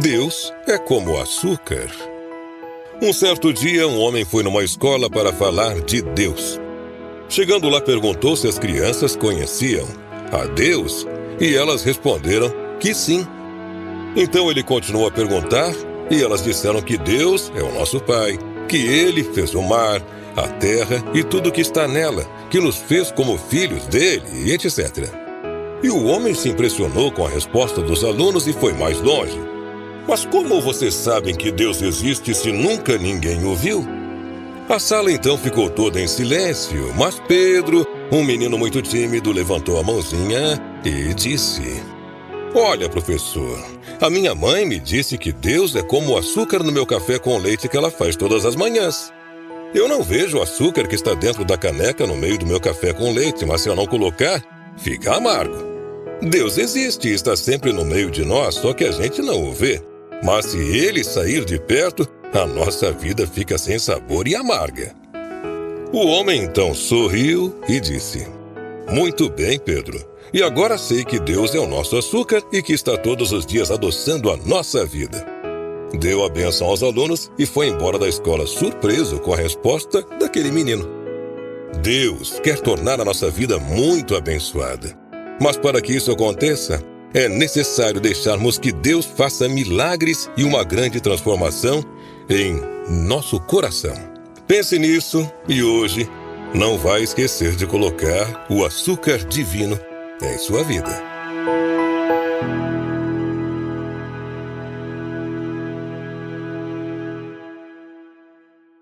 Deus é como o açúcar. Um certo dia, um homem foi numa escola para falar de Deus. Chegando lá, perguntou se as crianças conheciam a Deus e elas responderam que sim. Então ele continuou a perguntar e elas disseram que Deus é o nosso Pai, que ele fez o mar, a terra e tudo que está nela, que nos fez como filhos dele, e etc. E o homem se impressionou com a resposta dos alunos e foi mais longe. Mas como vocês sabem que Deus existe se nunca ninguém o viu? A sala então ficou toda em silêncio, mas Pedro, um menino muito tímido, levantou a mãozinha e disse: Olha, professor, a minha mãe me disse que Deus é como o açúcar no meu café com leite que ela faz todas as manhãs. Eu não vejo o açúcar que está dentro da caneca no meio do meu café com leite, mas se eu não colocar, fica amargo. Deus existe e está sempre no meio de nós, só que a gente não o vê. Mas se ele sair de perto, a nossa vida fica sem sabor e amarga. O homem então sorriu e disse: Muito bem, Pedro. E agora sei que Deus é o nosso açúcar e que está todos os dias adoçando a nossa vida. Deu a benção aos alunos e foi embora da escola surpreso com a resposta daquele menino. Deus quer tornar a nossa vida muito abençoada. Mas para que isso aconteça, é necessário deixarmos que Deus faça milagres e uma grande transformação em nosso coração. Pense nisso e hoje não vai esquecer de colocar o açúcar divino em sua vida.